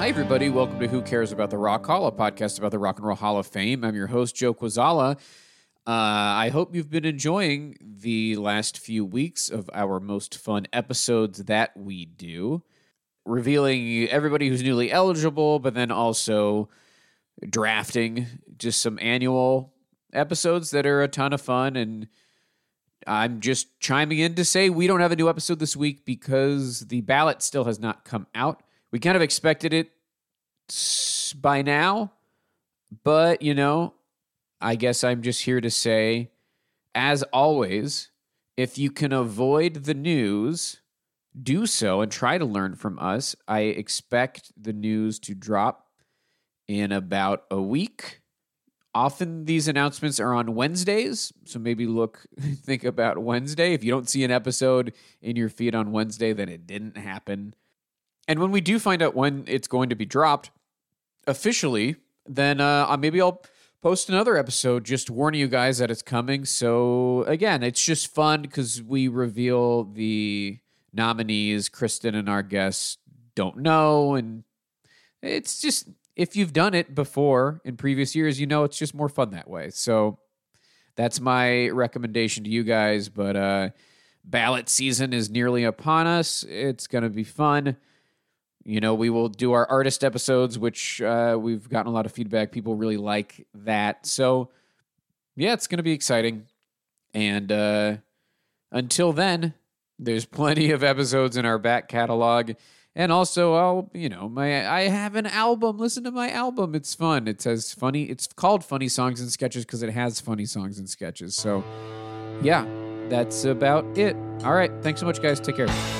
Hi, everybody. Welcome to Who Cares About the Rock Hall, a podcast about the Rock and Roll Hall of Fame. I'm your host, Joe Quazala. Uh, I hope you've been enjoying the last few weeks of our most fun episodes that we do, revealing everybody who's newly eligible, but then also drafting just some annual episodes that are a ton of fun. And I'm just chiming in to say we don't have a new episode this week because the ballot still has not come out. We kind of expected it by now, but you know, I guess I'm just here to say, as always, if you can avoid the news, do so and try to learn from us. I expect the news to drop in about a week. Often these announcements are on Wednesdays, so maybe look, think about Wednesday. If you don't see an episode in your feed on Wednesday, then it didn't happen. And when we do find out when it's going to be dropped officially, then uh, maybe I'll post another episode just warning you guys that it's coming. So again, it's just fun because we reveal the nominees. Kristen and our guests don't know, and it's just if you've done it before in previous years, you know it's just more fun that way. So that's my recommendation to you guys. But uh, ballot season is nearly upon us. It's going to be fun. You know, we will do our artist episodes, which uh, we've gotten a lot of feedback. People really like that. So, yeah, it's going to be exciting. And uh, until then, there's plenty of episodes in our back catalog. And also, I'll, you know, my I have an album. Listen to my album. It's fun. It says funny. It's called Funny Songs and Sketches because it has funny songs and sketches. So, yeah, that's about it. All right. Thanks so much, guys. Take care.